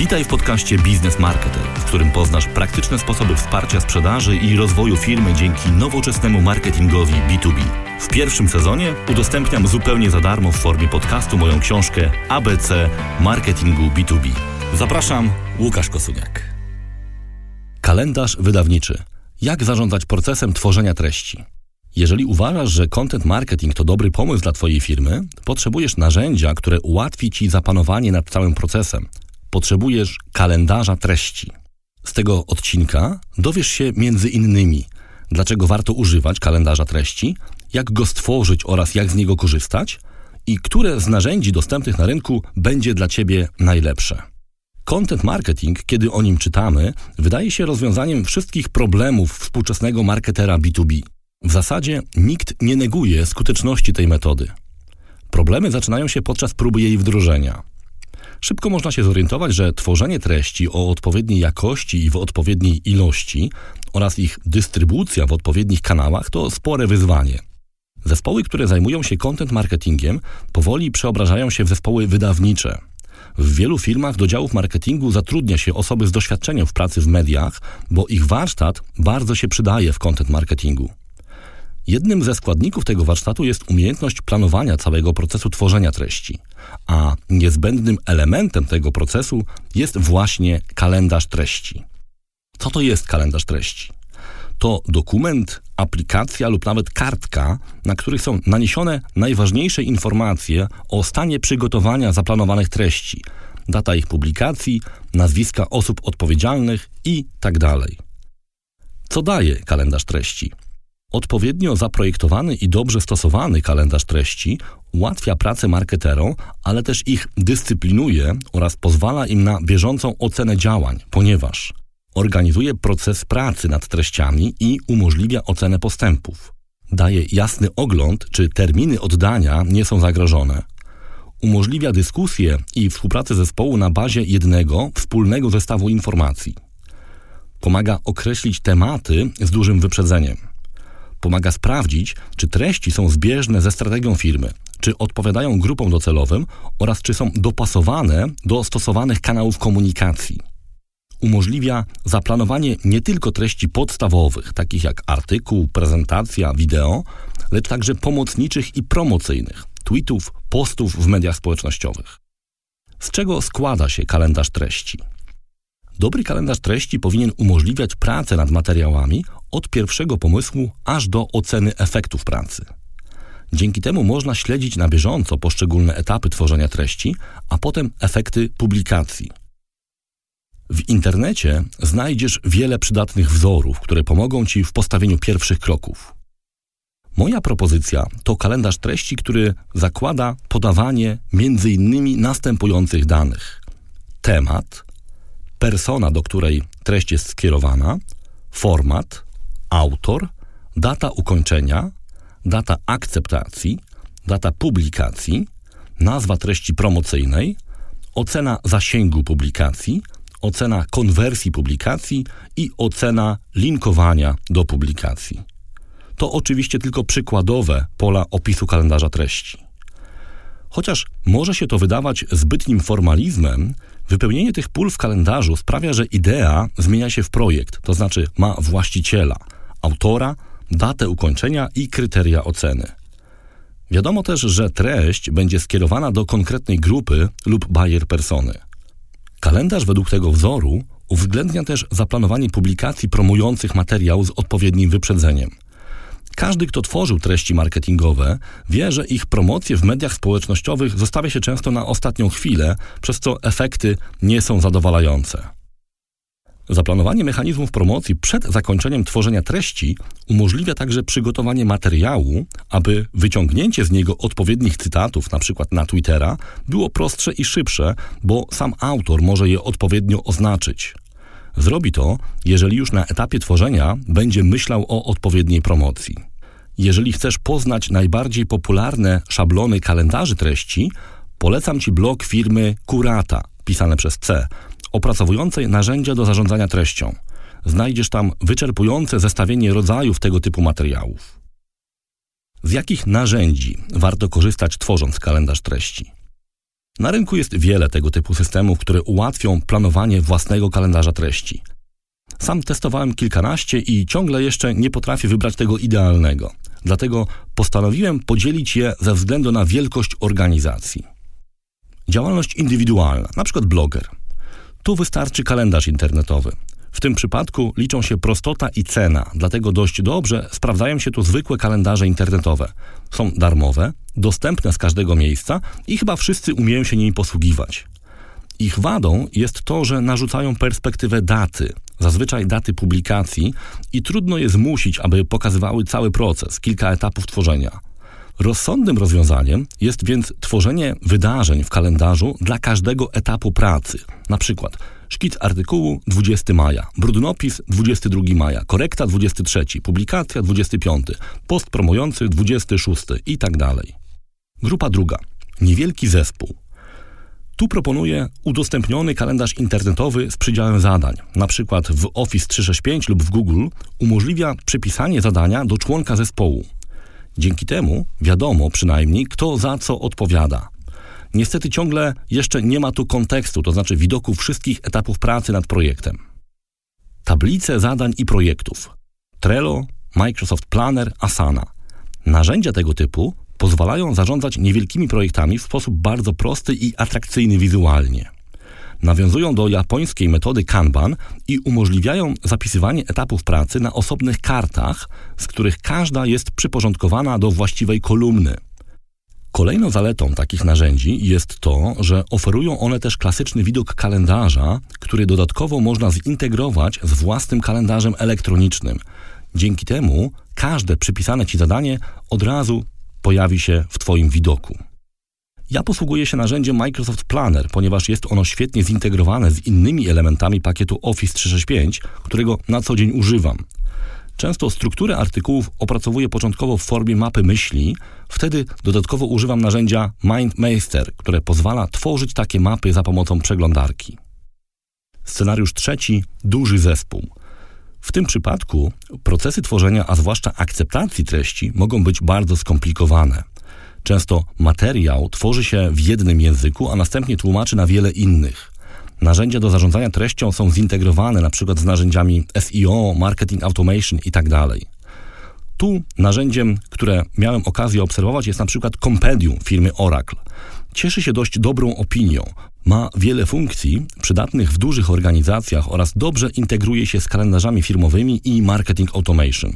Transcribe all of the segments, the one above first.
Witaj w podcaście Biznes Marketer, w którym poznasz praktyczne sposoby wsparcia sprzedaży i rozwoju firmy dzięki nowoczesnemu marketingowi B2B. W pierwszym sezonie udostępniam zupełnie za darmo w formie podcastu moją książkę ABC Marketingu B2B. Zapraszam, Łukasz Kosuniak. Kalendarz wydawniczy. Jak zarządzać procesem tworzenia treści? Jeżeli uważasz, że content marketing to dobry pomysł dla Twojej firmy, potrzebujesz narzędzia, które ułatwi Ci zapanowanie nad całym procesem. Potrzebujesz kalendarza treści. Z tego odcinka dowiesz się między innymi, dlaczego warto używać kalendarza treści, jak go stworzyć oraz jak z niego korzystać i które z narzędzi dostępnych na rynku będzie dla Ciebie najlepsze. Content marketing, kiedy o nim czytamy, wydaje się rozwiązaniem wszystkich problemów współczesnego marketera B2B. W zasadzie nikt nie neguje skuteczności tej metody. Problemy zaczynają się podczas próby jej wdrożenia. Szybko można się zorientować, że tworzenie treści o odpowiedniej jakości i w odpowiedniej ilości oraz ich dystrybucja w odpowiednich kanałach to spore wyzwanie. Zespoły, które zajmują się content marketingiem, powoli przeobrażają się w zespoły wydawnicze. W wielu firmach do działów marketingu zatrudnia się osoby z doświadczeniem w pracy w mediach, bo ich warsztat bardzo się przydaje w content marketingu. Jednym ze składników tego warsztatu jest umiejętność planowania całego procesu tworzenia treści, a niezbędnym elementem tego procesu jest właśnie kalendarz treści. Co to jest kalendarz treści? To dokument, aplikacja lub nawet kartka, na których są naniesione najważniejsze informacje o stanie przygotowania zaplanowanych treści, data ich publikacji, nazwiska osób odpowiedzialnych i tak dalej. Co daje kalendarz treści? Odpowiednio zaprojektowany i dobrze stosowany kalendarz treści ułatwia pracę marketerom, ale też ich dyscyplinuje oraz pozwala im na bieżącą ocenę działań, ponieważ organizuje proces pracy nad treściami i umożliwia ocenę postępów. Daje jasny ogląd, czy terminy oddania nie są zagrożone. Umożliwia dyskusję i współpracę zespołu na bazie jednego, wspólnego zestawu informacji. Pomaga określić tematy z dużym wyprzedzeniem Pomaga sprawdzić, czy treści są zbieżne ze strategią firmy, czy odpowiadają grupom docelowym oraz czy są dopasowane do stosowanych kanałów komunikacji. Umożliwia zaplanowanie nie tylko treści podstawowych, takich jak artykuł, prezentacja, wideo, lecz także pomocniczych i promocyjnych, tweetów, postów w mediach społecznościowych. Z czego składa się kalendarz treści? Dobry kalendarz treści powinien umożliwiać pracę nad materiałami od pierwszego pomysłu aż do oceny efektów pracy. Dzięki temu można śledzić na bieżąco poszczególne etapy tworzenia treści, a potem efekty publikacji. W internecie znajdziesz wiele przydatnych wzorów, które pomogą Ci w postawieniu pierwszych kroków. Moja propozycja to kalendarz treści, który zakłada podawanie m.in. następujących danych: temat, persona, do której treść jest skierowana, format, autor, data ukończenia, data akceptacji, data publikacji, nazwa treści promocyjnej, ocena zasięgu publikacji, ocena konwersji publikacji i ocena linkowania do publikacji. To oczywiście tylko przykładowe pola opisu kalendarza treści. Chociaż może się to wydawać zbytnim formalizmem, wypełnienie tych pól w kalendarzu sprawia, że idea zmienia się w projekt, to znaczy ma właściciela, autora, datę ukończenia i kryteria oceny. Wiadomo też, że treść będzie skierowana do konkretnej grupy lub bajer persony. Kalendarz według tego wzoru uwzględnia też zaplanowanie publikacji promujących materiał z odpowiednim wyprzedzeniem – każdy, kto tworzył treści marketingowe, wie, że ich promocje w mediach społecznościowych zostawia się często na ostatnią chwilę, przez co efekty nie są zadowalające. Zaplanowanie mechanizmów promocji przed zakończeniem tworzenia treści umożliwia także przygotowanie materiału, aby wyciągnięcie z niego odpowiednich cytatów, np. na Twittera, było prostsze i szybsze, bo sam autor może je odpowiednio oznaczyć. Zrobi to, jeżeli już na etapie tworzenia będzie myślał o odpowiedniej promocji. Jeżeli chcesz poznać najbardziej popularne szablony kalendarzy treści, polecam Ci blog firmy Kurata, pisane przez C, opracowującej narzędzia do zarządzania treścią. Znajdziesz tam wyczerpujące zestawienie rodzajów tego typu materiałów. Z jakich narzędzi warto korzystać tworząc kalendarz treści? Na rynku jest wiele tego typu systemów, które ułatwią planowanie własnego kalendarza treści. Sam testowałem kilkanaście i ciągle jeszcze nie potrafię wybrać tego idealnego. Dlatego postanowiłem podzielić je ze względu na wielkość organizacji. Działalność indywidualna, np. bloger. Tu wystarczy kalendarz internetowy. W tym przypadku liczą się prostota i cena, dlatego dość dobrze sprawdzają się tu zwykłe kalendarze internetowe. Są darmowe, dostępne z każdego miejsca i chyba wszyscy umieją się nimi posługiwać. Ich wadą jest to, że narzucają perspektywę daty, zazwyczaj daty publikacji, i trudno je zmusić, aby pokazywały cały proces, kilka etapów tworzenia. Rozsądnym rozwiązaniem jest więc tworzenie wydarzeń w kalendarzu dla każdego etapu pracy. Na przykład szkic artykułu 20 maja, brudnopis 22 maja, korekta 23, publikacja 25, post promujący 26 i tak dalej. Grupa druga. Niewielki zespół. Tu proponuję udostępniony kalendarz internetowy z przydziałem zadań. Na przykład w Office 365 lub w Google umożliwia przypisanie zadania do członka zespołu. Dzięki temu wiadomo przynajmniej, kto za co odpowiada. Niestety ciągle jeszcze nie ma tu kontekstu, to znaczy widoku wszystkich etapów pracy nad projektem. Tablice zadań i projektów. Trello, Microsoft Planner, Asana. Narzędzia tego typu pozwalają zarządzać niewielkimi projektami w sposób bardzo prosty i atrakcyjny wizualnie. Nawiązują do japońskiej metody Kanban i umożliwiają zapisywanie etapów pracy na osobnych kartach, z których każda jest przyporządkowana do właściwej kolumny. Kolejną zaletą takich narzędzi jest to, że oferują one też klasyczny widok kalendarza, który dodatkowo można zintegrować z własnym kalendarzem elektronicznym. Dzięki temu każde przypisane ci zadanie od razu pojawi się w Twoim widoku. Ja posługuję się narzędziem Microsoft Planner, ponieważ jest ono świetnie zintegrowane z innymi elementami pakietu Office 365, którego na co dzień używam. Często strukturę artykułów opracowuję początkowo w formie mapy myśli, wtedy dodatkowo używam narzędzia MindMeister, które pozwala tworzyć takie mapy za pomocą przeglądarki. Scenariusz trzeci duży zespół. W tym przypadku procesy tworzenia, a zwłaszcza akceptacji treści, mogą być bardzo skomplikowane. Często materiał tworzy się w jednym języku, a następnie tłumaczy na wiele innych. Narzędzia do zarządzania treścią są zintegrowane np. z narzędziami SEO, marketing automation itd. Tak tu narzędziem, które miałem okazję obserwować jest np. Compendium firmy Oracle. Cieszy się dość dobrą opinią. Ma wiele funkcji przydatnych w dużych organizacjach oraz dobrze integruje się z kalendarzami firmowymi i marketing automation.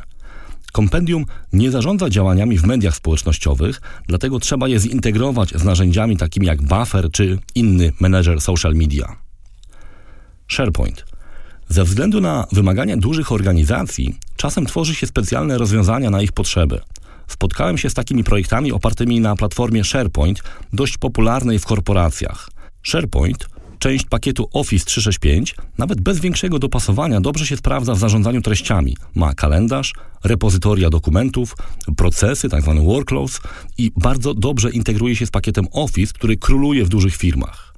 Kompendium nie zarządza działaniami w mediach społecznościowych, dlatego trzeba je zintegrować z narzędziami takimi jak Buffer czy inny menedżer social media. SharePoint. Ze względu na wymagania dużych organizacji, czasem tworzy się specjalne rozwiązania na ich potrzeby. Spotkałem się z takimi projektami opartymi na platformie SharePoint, dość popularnej w korporacjach. SharePoint część pakietu Office 365, nawet bez większego dopasowania, dobrze się sprawdza w zarządzaniu treściami. Ma kalendarz, repozytoria dokumentów, procesy, tzw. Tak workflows i bardzo dobrze integruje się z pakietem Office, który króluje w dużych firmach.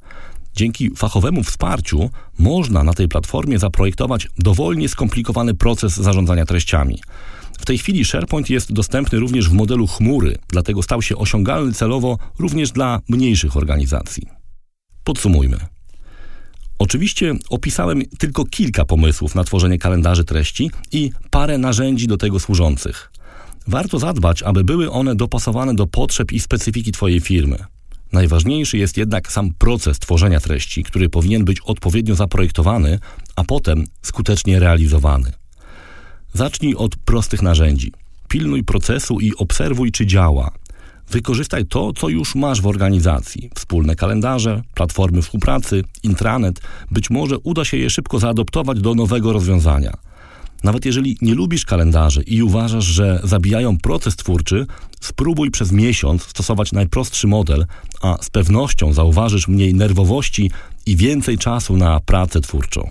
Dzięki fachowemu wsparciu można na tej platformie zaprojektować dowolnie skomplikowany proces zarządzania treściami. W tej chwili SharePoint jest dostępny również w modelu chmury, dlatego stał się osiągalny celowo również dla mniejszych organizacji. Podsumujmy. Oczywiście opisałem tylko kilka pomysłów na tworzenie kalendarzy treści i parę narzędzi do tego służących. Warto zadbać, aby były one dopasowane do potrzeb i specyfiki Twojej firmy. Najważniejszy jest jednak sam proces tworzenia treści, który powinien być odpowiednio zaprojektowany, a potem skutecznie realizowany. Zacznij od prostych narzędzi. Pilnuj procesu i obserwuj, czy działa. Wykorzystaj to, co już masz w organizacji. Wspólne kalendarze, platformy współpracy, intranet. Być może uda się je szybko zaadoptować do nowego rozwiązania. Nawet jeżeli nie lubisz kalendarzy i uważasz, że zabijają proces twórczy, spróbuj przez miesiąc stosować najprostszy model, a z pewnością zauważysz mniej nerwowości i więcej czasu na pracę twórczą.